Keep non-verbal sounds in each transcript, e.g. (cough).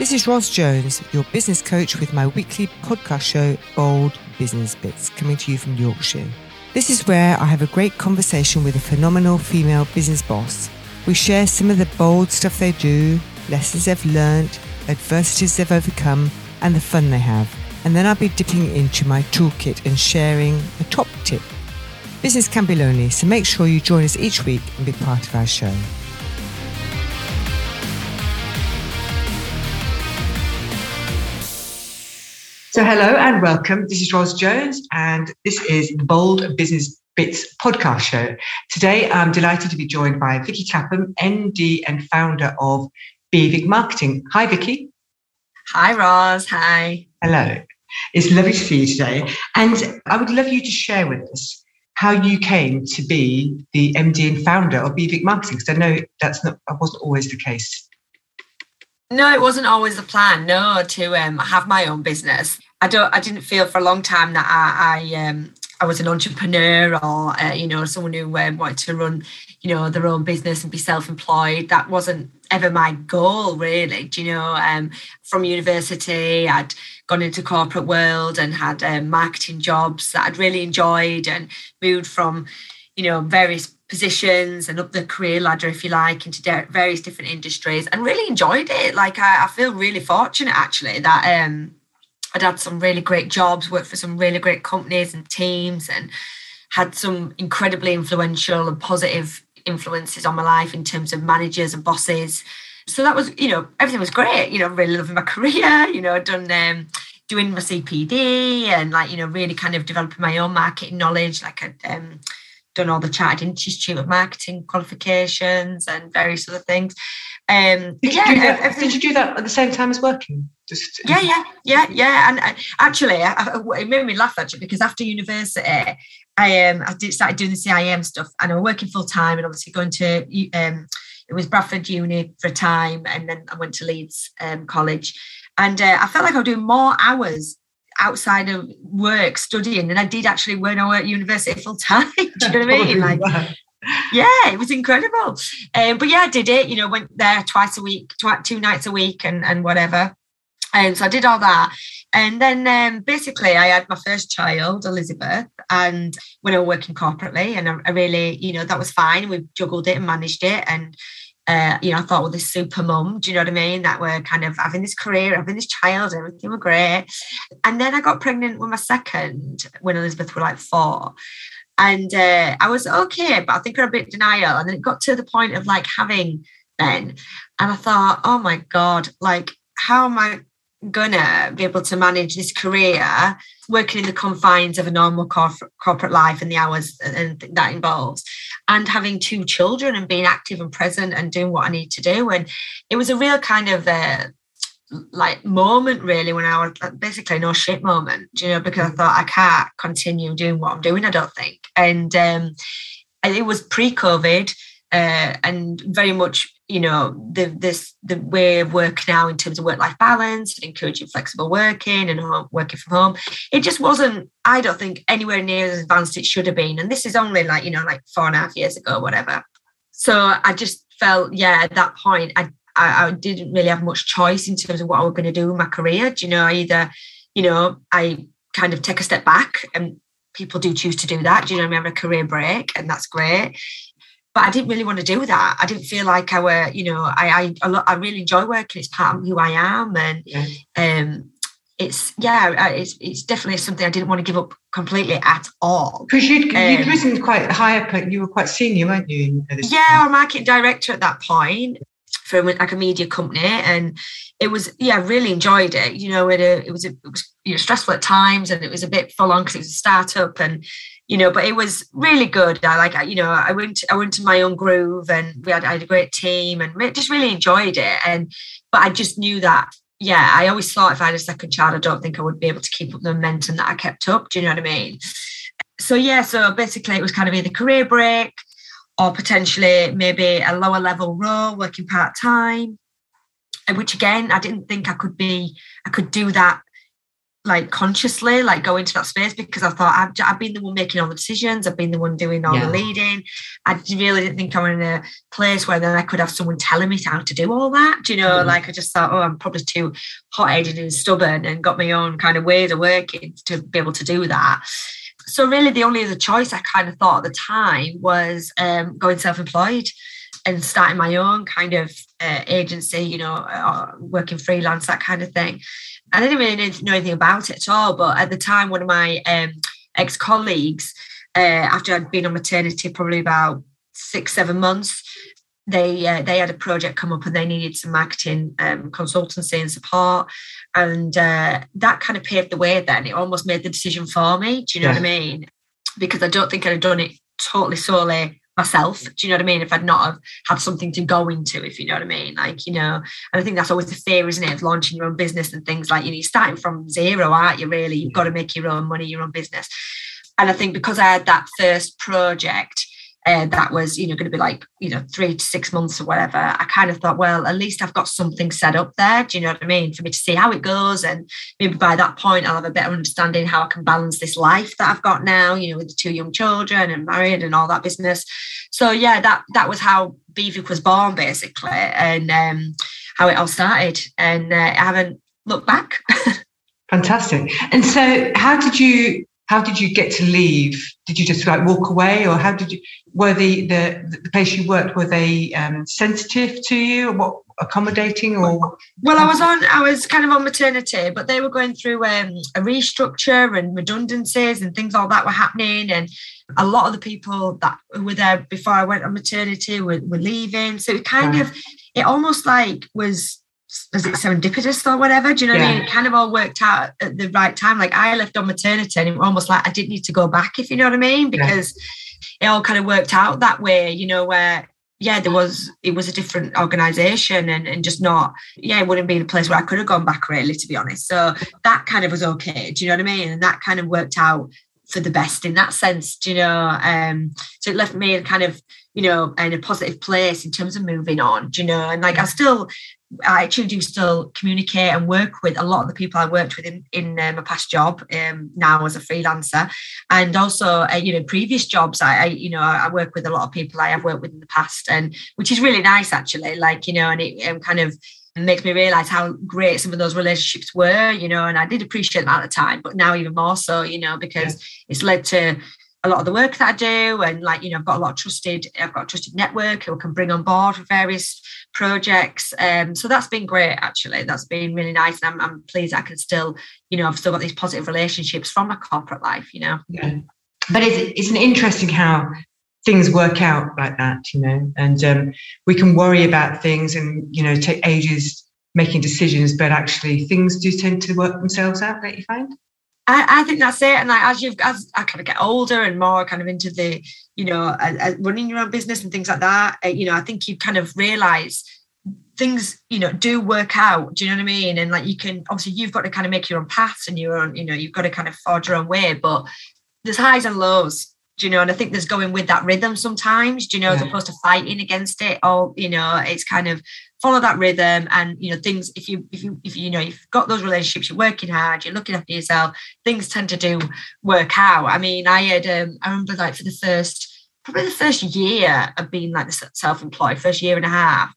This is Ros Jones, your business coach with my weekly podcast show, Bold Business Bits, coming to you from Yorkshire. This is where I have a great conversation with a phenomenal female business boss. We share some of the bold stuff they do, lessons they've learned, adversities they've overcome, and the fun they have. And then I'll be dipping into my toolkit and sharing a top tip. Business can be lonely, so make sure you join us each week and be part of our show. So, hello and welcome. This is Ros Jones, and this is the Bold Business Bits podcast show. Today, I'm delighted to be joined by Vicky Tapham, MD and founder of BVIC Marketing. Hi, Vicky. Hi, Ros. Hi. Hello. It's lovely to see you today. And I would love you to share with us how you came to be the MD and founder of BVIC Marketing, because I know that's not that wasn't always the case. No, it wasn't always the plan. No, to um, have my own business. I don't. I didn't feel for a long time that I, I um, I was an entrepreneur or uh, you know someone who um, wanted to run you know their own business and be self-employed. That wasn't ever my goal, really. Do you know? Um, from university, I'd gone into corporate world and had um, marketing jobs that I'd really enjoyed and moved from you know various positions and up the career ladder, if you like, into various different industries and really enjoyed it. Like I, I feel really fortunate actually that um, I'd had some really great jobs, worked for some really great companies and teams, and had some incredibly influential and positive influences on my life in terms of managers and bosses. So that was, you know, everything was great. You know, really loving my (laughs) career. You know, I'd done um, doing my CPD and like, you know, really kind of developing my own marketing knowledge. Like I'd um, done all the Chartered Institute of Marketing qualifications and various other things. Um, did, you yeah, that, did you do that at the same time as working? Just, yeah, yeah, yeah, yeah. And uh, actually, I, it made me laugh actually because after university, I um I did started doing the CIM stuff, and I was working full time, and obviously going to um it was Bradford Uni for a time, and then I went to Leeds um, College, and uh, I felt like I was doing more hours outside of work studying than I did actually when I worked at university full time. (laughs) Do you know what I mean? Like, yeah, it was incredible. Um, but yeah, I did it. You know, went there twice a week, tw- two nights a week, and and whatever. And so I did all that. And then um, basically, I had my first child, Elizabeth, and when I was working corporately, and I, I really, you know, that was fine. We juggled it and managed it, and uh, you know, I thought, well, this super mum, do you know what I mean? That we're kind of having this career, having this child, everything was great. And then I got pregnant with my second when Elizabeth was like four. And uh, I was okay, but I think I was a bit denial. And then it got to the point of like having Ben. And I thought, oh my God, like, how am I gonna be able to manage this career working in the confines of a normal corporate life and the hours and that involves and having two children and being active and present and doing what i need to do. And it was a real kind of uh, like moment really when i was basically no shit moment you know because i thought i can't continue doing what i'm doing i don't think. And um it was pre-covid uh, and very much you know the this the way of work now in terms of work life balance and encouraging flexible working and home, working from home it just wasn't i don't think anywhere near as advanced it should have been. And this is only like you know like four and a half years ago whatever. So i just felt yeah at that point i i, I didn't really have much choice in terms of what i was going to do with my career. Do you know either you know i kind of take a step back and people do choose to do that. Do you know I mean, have a career break and that's great but I didn't really want to do that. I didn't feel like I were, you know, I I I really enjoy working. It's part of who I am, and yeah. um, it's yeah, it's it's definitely something I didn't want to give up completely at all. Because you'd um, you'd risen quite high up, you were quite senior, weren't you? yeah, I'm marketing director at that point for like a media company, and it was yeah, really enjoyed it. You know, it uh, it was it was you know stressful at times, and it was a bit full on because it was a startup, and you know, but it was really good. I like, you know, I went, I went to my own groove and we had, I had a great team and just really enjoyed it. And, but I just knew that, yeah, I always thought if I had a second child, I don't think I would be able to keep up the momentum that I kept up. Do you know what I mean? So, yeah, so basically it was kind of either career break or potentially maybe a lower level role working part time, which again, I didn't think I could be, I could do that like consciously like go into that space because I thought I've, I've been the one making all the decisions I've been the one doing all yeah. the leading I really didn't think i'm in a place where then I could have someone telling me how to do all that do you know mm-hmm. like I just thought oh I'm probably too hot-headed and stubborn and got my own kind of ways of working to be able to do that so really the only other choice I kind of thought at the time was um, going self-employed and starting my own kind of uh, agency, you know, uh, working freelance, that kind of thing. I didn't really know anything about it at all. But at the time, one of my um, ex colleagues, uh, after I'd been on maternity probably about six, seven months, they uh, they had a project come up and they needed some marketing um, consultancy and support, and uh, that kind of paved the way. Then it almost made the decision for me. Do you know yeah. what I mean? Because I don't think I'd have done it totally solely myself. Do you know what I mean? If I'd not have had something to go into, if you know what I mean. Like, you know, and I think that's always the fear, isn't it, of launching your own business and things like, you know, you're starting from zero, aren't you, really? You've got to make your own money, your own business. And I think because I had that first project, uh, that was you know going to be like you know three to six months or whatever i kind of thought well at least i've got something set up there do you know what i mean? For me to see how it goes and maybe by that point i'll have a better understanding how i can balance this life that i've got now you know with the two young children and married and all that business. So yeah that that was how BVIC was born basically and um, how it all started and uh, i haven't looked back. (laughs) Fantastic. And so how did you how did you get to leave? Did you just like walk away, or how did you? Were the the, the place you worked were they um, sensitive to you, or what accommodating, or? Well, I was on. I was kind of on maternity, but they were going through um, a restructure and redundancies and things like that were happening, and a lot of the people that were there before I went on maternity were, were leaving. So it kind right. of, it almost like was is it serendipitous or whatever? Do you know yeah. what I mean? It kind of all worked out at the right time. Like I left on maternity and it was almost like I didn't need to go back, if you know what I mean, because yeah. it all kind of worked out that way, you know, where yeah, there was it was a different organization and, and just not, yeah, it wouldn't be the place where I could have gone back really, to be honest. So that kind of was okay. Do you know what I mean? And that kind of worked out for the best in that sense, do you know? Um, so it left me in kind of, you know, in a positive place in terms of moving on, do you know? And like I still I actually do still communicate and work with a lot of the people I worked with in, in uh, my past job um, now as a freelancer, and also uh, you know previous jobs. I, I, you know I work with a lot of people I have worked with in the past, and which is really nice actually. Like you know, and it um, kind of makes me realize how great some of those relationships were. You know, and I did appreciate them at the time, but now even more so. You know, because yeah. it's led to a lot of the work that I do, and like you know, I've got a lot of trusted. I've got a trusted network who can bring on board for various projects. Um, so that's been great, actually. That's been really nice. And I'm, I'm pleased I can still, you know, I've still got these positive relationships from my corporate life, you know. Yeah. But it's, it's an interesting how things work out like that, you know, and um, we can worry about things and, you know, take ages making decisions, but actually things do tend to work themselves out, don't you find? I, I, think that's it. And like as you've as I kind of get older and more kind of into the, you know, uh, uh, running your own business and things like that, uh, you know, I think you kind of realize things, you know, do work out. Do you know what I mean? And like you can obviously you've got to kind of make your own paths and your own, you know, you've got to kind of forge your own way. But there's highs and lows. Do you know? And I think there's going with that rhythm sometimes. Do you know, yeah. as opposed to fighting against it. Or you know, it's kind of follow that rhythm and you know things if you if you if you, you know you've got those relationships you're working hard you're looking after yourself things tend to do work out i mean i had um, i remember like for the first probably the first year of being like the self-employed first year and a half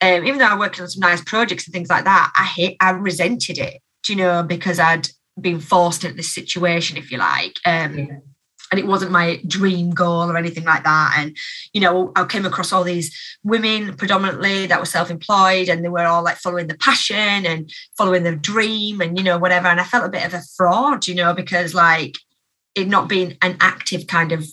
um, even though i worked on some nice projects and things like that i hate i resented it do you know because i'd been forced into this situation if you like um, yeah and it wasn't my dream goal or anything like that. And, you know, I came across all these women predominantly that were self employed and they were all like following the passion and following the dream and, you know, whatever. And I felt a bit of a fraud, you know, because like it not being an active kind of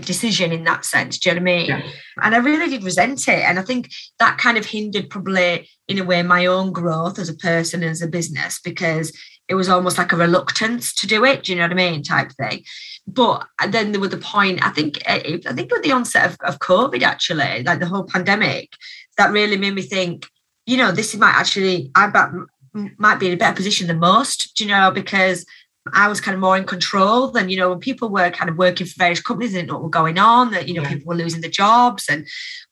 decision in that sense. Do you know what I mean? Yeah. And I really did resent it. And I think that kind of hindered probably in a way my own growth as a person as a business because it was almost like a reluctance to do it. Do you know what I mean? Type thing but then there was the point i think eh, i think with the onset of, of covid actually like the whole pandemic that really made me think you know this might actually i might be in a better position than most Do you know because I was kind of more in control than, you know, when people were kind of working for various companies and what were going on, that, you know, yeah. people were losing their jobs and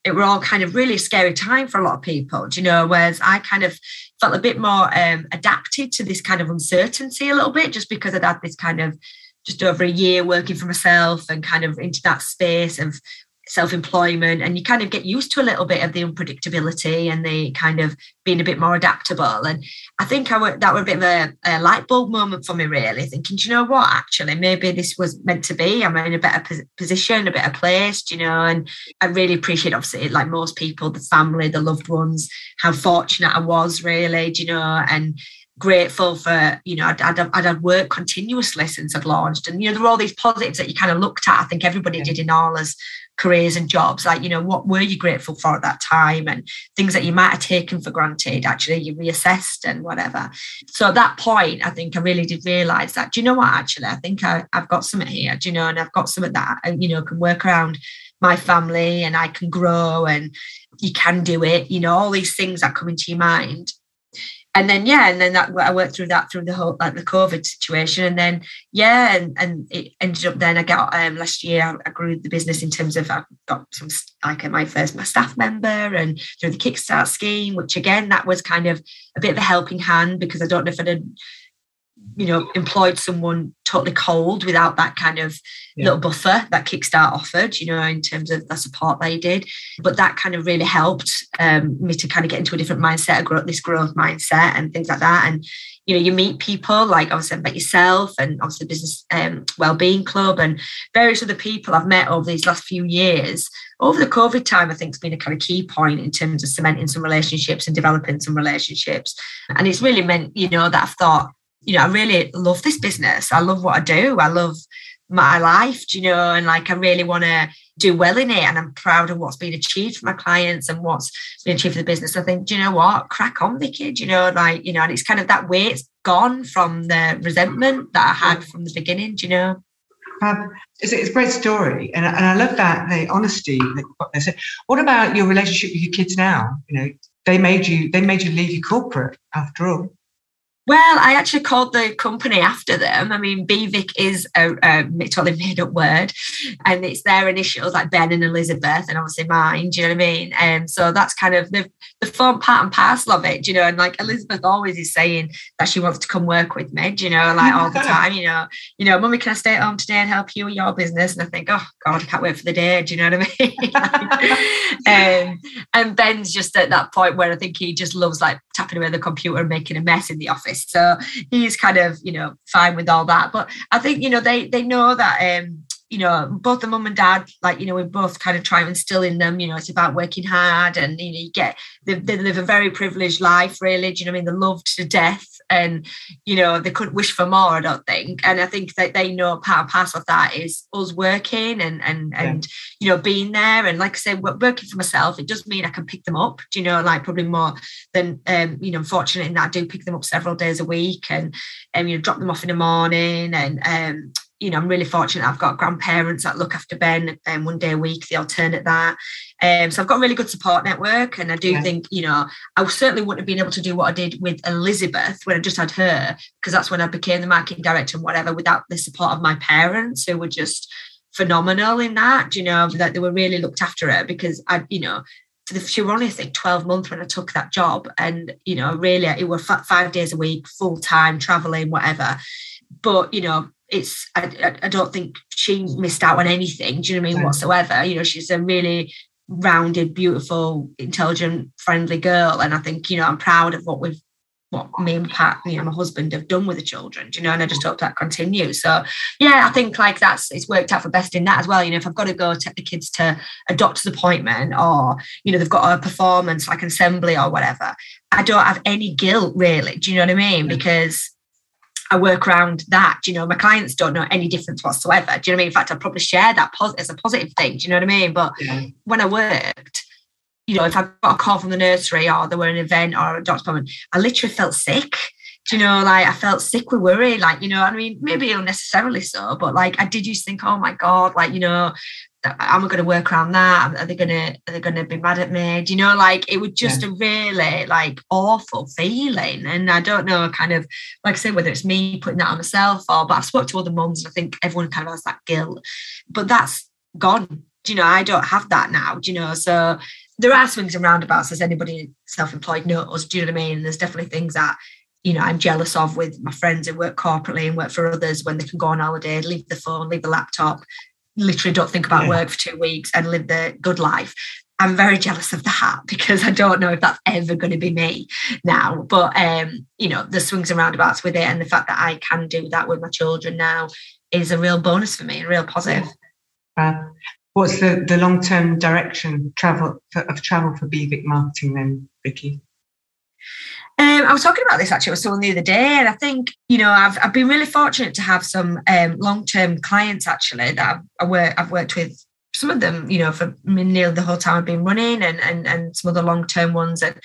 it were all kind of really scary time for a lot of people, do you know, whereas I kind of felt a bit more um, adapted to this kind of uncertainty a little bit just because I'd had this kind of just over a year working for myself and kind of into that space of self-employment and you kind of get used to a little bit of the unpredictability and the kind of being a bit more adaptable. And i think I were, that were a bit of a, a, light bulb moment for me really thinking do you know what? Actually maybe this was meant to be. I'm in a better position a better place you know? And i really appreciate obviously like most people the family the loved ones how fortunate i was really you know? And grateful for you know I'd, I'd, I'd had work continuously since I'd launched. And you know there were all these positives that you kind of looked at. I think everybody did in all as careers and jobs. Like you know what were you grateful for at that time? And things that you might have taken for granted actually you reassessed and whatever. So at that point i think i really did realize that do you know what actually? I think I, have got something here do you know? And i've got something that I, you know can work around my family and i can grow and you can do it you know all these things that come into your mind and then yeah, and then that I worked through that through the whole like the COVID situation, and then yeah, and and it ended up then I got um last year I, grew the business in terms of I got some like my first my staff member and through the Kickstart scheme, which again that was kind of a bit of a helping hand because I don't know if I'd you know employed someone totally cold without that kind of yeah. little buffer that Kickstart offered, you know, in terms of the support they did. But that kind of really helped um, me to kind of get into a different mindset, a growth, this growth mindset, and things like that. And you know, you meet people like obviously about yourself, and obviously the business um, well-being club, and various other people I've met over these last few years. Over the COVID time, I think has been a kind of key point in terms of cementing some relationships and developing some relationships. And it's really meant, you know, that I've thought you know, I really love this business. I love what I do. I love my life, do you know, and like I really want to do well in it. And I'm proud of what's been achieved for my clients and what's been achieved for the business. I think, do you know what? Crack on, Vicky, do you know, like, you know, and it's kind of that weight's gone from the resentment that I had from the beginning, do you know? Um, it's, it's, a great story, and, and I love that the honesty that what about your relationship with your kids now? You know, they made you they made you leave your corporate after all. Well, I actually called the company after them. I mean, BVIC is a, a totally made up word, and it's their initials like Ben and Elizabeth, and obviously mine. Do you know what I mean? And um, so that's kind of the the fun part and parcel of it. you know? And like Elizabeth always is saying that she wants to come work with me. Do you know? Like all the (laughs) time. You know, you know, mummy, can I stay at home today and help you with your business? And I think, oh God, I can't wait for the day. Do you know what I mean? (laughs) (laughs) um, and Ben's just at that point where I think he just loves like tapping away the computer and making a mess in the office. So he's kind of, you know, fine with all that. But I think, you know, they they know that um, you know, both the mum and dad, like, you know, we both kind of try and instill in them, you know, it's about working hard and, you know, you get, they, they live a very privileged life, really. Do you know I mean? They're loved to death and, you know, they couldn't wish for more, I don't think. And I think that they know part and parcel of that is us working and, and, yeah. and, you know, being there. And like I said, working for myself, it does mean I can pick them up, do you know, like probably more than, um, you know, fortunate in that I do pick them up several days a week and, and, um, you know, drop them off in the morning and, um, you know, I'm really fortunate. I've got grandparents that look after Ben um, one day a week. They alternate that. Um, so I've got a really good support network. And I do yeah. think, you know, I certainly wouldn't have been able to do what I did with Elizabeth when I just had her, because that's when I became the marketing director and whatever, without the support of my parents who were just phenomenal in that, you know, that they were really looked after her because I, you know, for the she were only I think 12 months when I took that job. And, you know, really it were five days a week, full time, traveling, whatever. But, you know, it's I, I don't think she missed out on anything. Do you know what I mean? Whatsoever. You know, she's a really rounded, beautiful, intelligent, friendly girl. And I think, you know, I'm proud of what we've what me and Pat, you know, my husband have done with the children, do you know, and I just mm. hope that continues. So yeah, I think like that's it's worked out for best in that as well. You know, if I've got to go take the kids to a doctor's appointment or, you know, they've got a performance like an assembly or whatever, I don't have any guilt really. Do you know what I mean? Because I work around that. Do you know, my clients don't know any difference whatsoever. Do you know what I mean? In fact, I probably share that pos- as a positive thing. Do you know what I mean? But yeah. when I worked, you know, if I got a call from the nursery or there were an event or a doctor's appointment, I literally felt sick. Do you know, like I felt sick with worry, like, you know, I mean, maybe unnecessarily so, but like I did used to think, oh my God, like, you know, am I going to work around that? Are they going to are they going to be mad at me? Do you know, like it was just yeah. a really like awful feeling, and I don't know, kind of like I say, whether it's me putting that on myself or, but I've spoke to other mums, and I think everyone kind of has that guilt, but that's gone. Do you know, I don't have that now. Do you know, so there are swings and roundabouts as anybody self-employed knows. Do you know what I mean? And There's definitely things that you know I'm jealous of with my friends who work corporately and work for others when they can go on holiday, leave the phone, leave the laptop, literally don't think about yeah. work for two weeks and live the good life. I'm very jealous of that (laughs) because I don't know if that's ever going to be me now. But um, you know, the swings and roundabouts with it, and the fact that I can do that with my children now is a real bonus for me, a real positive. Uh, what's the, the long term direction travel for, of travel for BVIC marketing then, Vicky? Um, I was talking about this actually with someone the other day, and I think you know I've I've been really fortunate to have some um, long term clients actually that I've, I work, I've worked with some of them, you know, for nearly the whole time I've been running and and and some other long term ones. And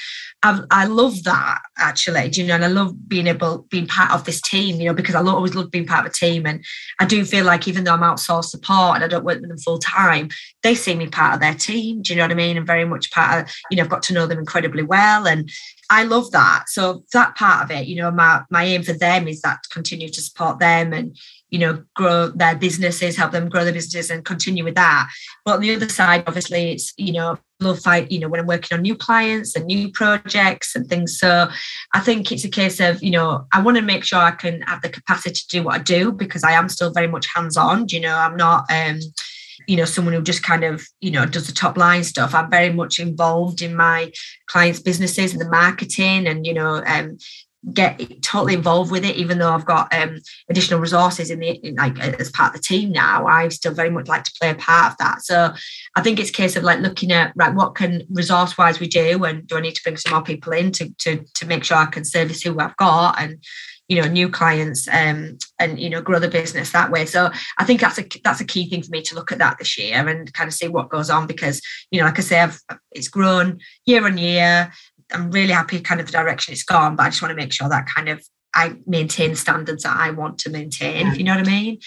I've, I love that actually, you know, and I love being able being part of this team, you know, because I always love being part of a team. And I do feel like even though I'm outsourced support and I don't work with them full time, they see me part of their team. Do you know what I mean? And very much part of, you know, I've got to know them incredibly well. And I love that. So that part of it, you know, my my aim for them is that to continue to support them and you know, grow their businesses, help them grow their businesses and continue with that. But on the other side, obviously, it's, you know, love fight, you know, when I'm working on new clients and new projects and things. So I think it's a case of, you know, I want to make sure I can have the capacity to do what I do because I am still very much hands-on. You know, I'm not um, you know, someone who just kind of, you know, does the top line stuff. I'm very much involved in my clients' businesses and the marketing and, you know, um, get totally involved with it even though i've got um, additional resources in the in like as part of the team now i still very much like to play a part of that so i think it's a case of like looking at right what can resource wise we do and do i need to bring some more people in to to, to make sure i can service who i've got and you know new clients um, and you know grow the business that way so i think that's a that's a key thing for me to look at that this year and kind of see what goes on because you know like i say I've, it's grown year on year I'm really happy kind of the direction it's gone, but I just want to make sure that kind of I maintain standards that I want to maintain, if you know what I mean.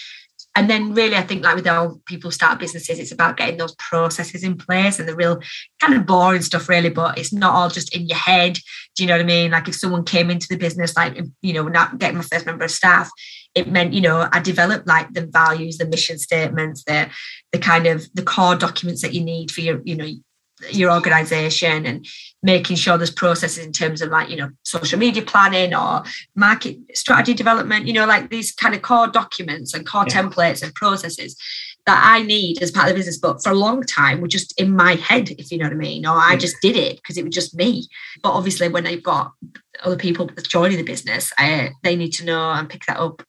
And then really, I think like with all people start businesses, it's about getting those processes in place and the real kind of boring stuff, really. But it's not all just in your head. Do you know what I mean? Like if someone came into the business, like you know, not getting my first member of staff, it meant you know I developed like the values, the mission statements, the the kind of the core documents that you need for your you know your organization and making sure there's processes in terms of like you know social media planning or market strategy development you know like these kind of core documents and core yeah. templates and processes that I need as part of the business. But for a long time were just in my head if you know what I mean or I just did it because it was just me. But obviously when I've got other people joining the business I, they need to know and pick that up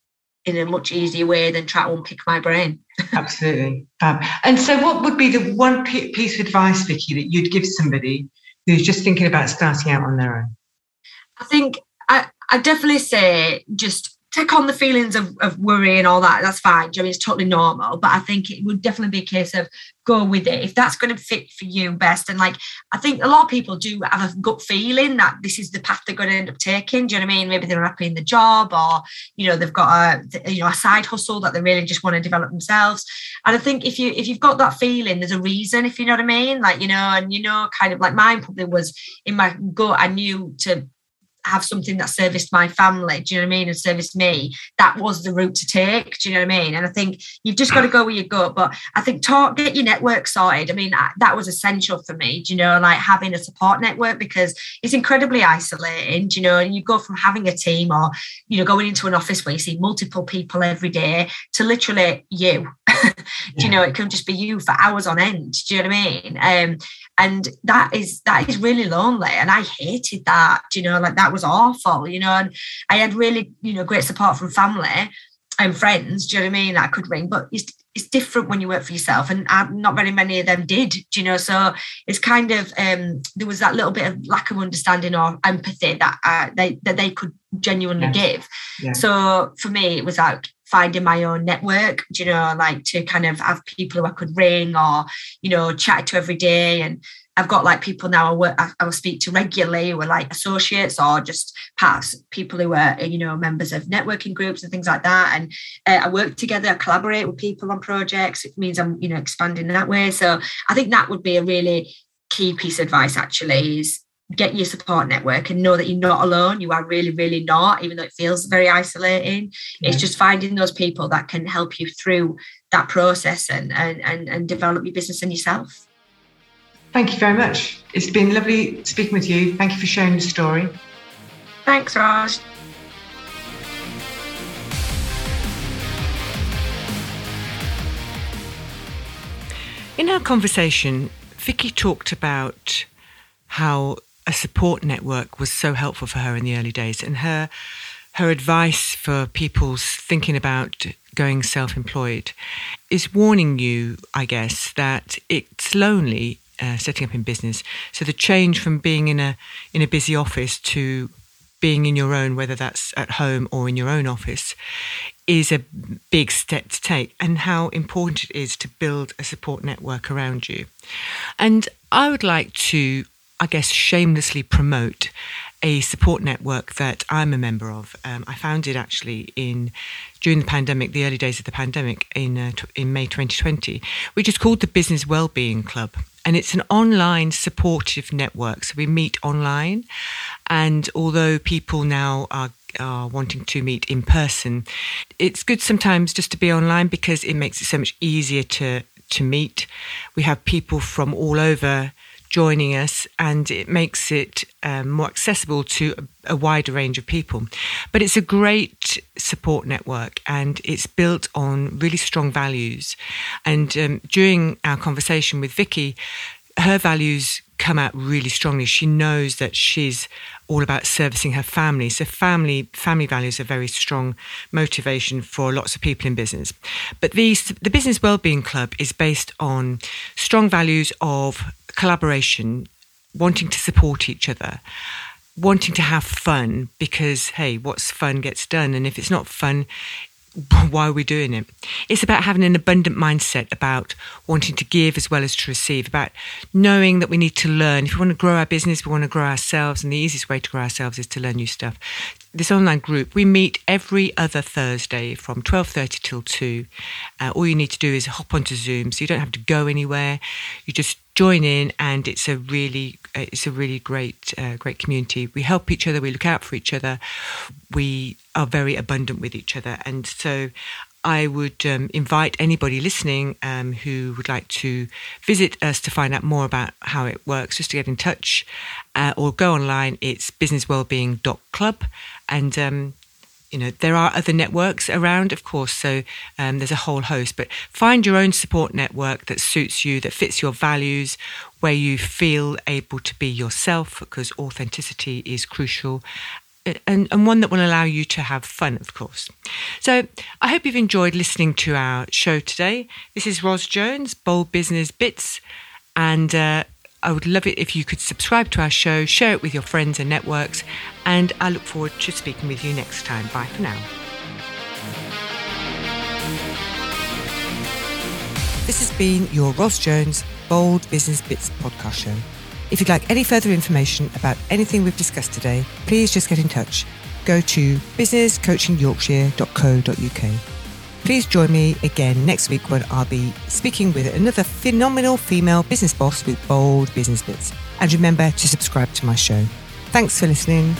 in a much easier way than try to unpick my brain. (laughs) Absolutely. Um, and so, what would be the one piece of advice, Vicky, that you'd give somebody who's just thinking about starting out on their own? I think I, I definitely say just take on the feelings of, of worry and all that. That's fine. I mean, it's totally normal. But I think it would definitely be a case of go with it if that's going to fit for you best. And like, I think a lot of people do have a gut feeling that this is the path they're going to end up taking. Do you know what I mean? Maybe they're happy in the job, or you know, they've got a you know a side hustle that they really just want to develop themselves. And I think if you if you've got that feeling, there's a reason. If you know what I mean, like you know, and you know, kind of like mine probably was in my gut. I knew to have something that serviced my family, do you know what I mean, and serviced me, that was the route to take. Do you know what I mean? And I think you've just got to go where you go. But I think talk, get your network sorted. I mean, that was essential for me, do you know, like having a support network because it's incredibly isolating, do you know, and you go from having a team or, you know, going into an office where you see multiple people every day to literally you. (laughs) do you know, it can just be you for hours on end. Do you know what I mean? Um, and that is that is really lonely. And i hated that you know like that was awful you know. And i had really you know great support from family and friends do you know what i mean that i could ring. But it's, it's different when you work for yourself. And not very many of them did do you know. So it's kind of um there was that little bit of lack of understanding or empathy that uh, they that they could genuinely give. Yeah. so for me it was like finding my own network, you know, like to kind of have people who I could ring or, you know, chat to every day and I've got like people now I work I, I will speak to regularly who are like associates or just parts people who are you know members of networking groups and things like that. And uh, I work together, I collaborate with people on projects. It means I'm you know expanding that way. So I think that would be a really key piece of advice actually is get your support network and know that you're not alone. You are really, really not, even though it feels very isolating. Yeah. It's just finding those people that can help you through that process and, and, and, and develop your business and yourself. Thank you very much. It's been lovely speaking with you. Thank you for sharing the story. Thanks, Ros. In our conversation, Vicky talked about how a support network was so helpful for her in the early days, and her her advice for people thinking about going self-employed is warning you, I guess, that it's lonely uh, setting up in business. So the change from being in a in a busy office to being in your own, whether that's at home or in your own office, is a big step to take, and how important it is to build a support network around you. And I would like to I guess, shamelessly promote a support network that I'm a member of. Um, I founded actually in during the pandemic, the early days of the pandemic in uh, t- in May 2020, which is called the Business Wellbeing Club, and it's an online supportive network. So we meet online, and although people now are are wanting to meet in person, it's good sometimes just to be online because it makes it so much easier to to meet. We have people from all over joining us, and it makes it um, more accessible to a, a, wider range of people. But it's a great support network, and it's built on really strong values. And um, during our conversation with Vicky, her values come out really strongly. She knows that she's all about servicing her family. So family family values are very strong motivation for lots of people in business. But these the Business Wellbeing Club is based on strong values of collaboration, wanting to support each other, wanting to have fun because, hey, what's fun gets done. And if it's not fun, (laughs) why are we doing it? It's about having an abundant mindset about wanting to give as well as to receive, about knowing that we need to learn. If we want to grow our business, we want to grow ourselves, and the easiest way to grow ourselves is to learn new stuff. This online group, we meet every other Thursday from 12.30 till 2. Uh, all you need to do is hop onto Zoom, so you don't have to go anywhere. You just join in, and it's a really it's a really great uh, great community. We help each other, we look out for each other, we are very abundant with each other, and so. I would um, invite anybody listening um, who would like to visit us to find out more about how it works, just to get in touch uh, or go online. It's businesswellbeing.club. And um, you know there are other networks around of course so um, there's a whole host but find your own support network that suits you that fits your values where you feel able to be yourself because authenticity is crucial and, and one that will allow you to have fun, of course. So I hope you've enjoyed listening to our show today. This is Ros Jones, Bold Business Bits, and uh, I would love it if you could subscribe to our show, share it with your friends and networks, and I look forward to speaking with you next time. Bye for now. This has been your Ros Jones Bold Business Bits podcast show. If you'd like any further information about anything we've discussed today, please just get in touch. Go to businesscoachingyorkshire.co.uk. Please join me again next week when I'll be speaking with another phenomenal female business boss with bold business bits. And remember to subscribe to my show. Thanks for listening.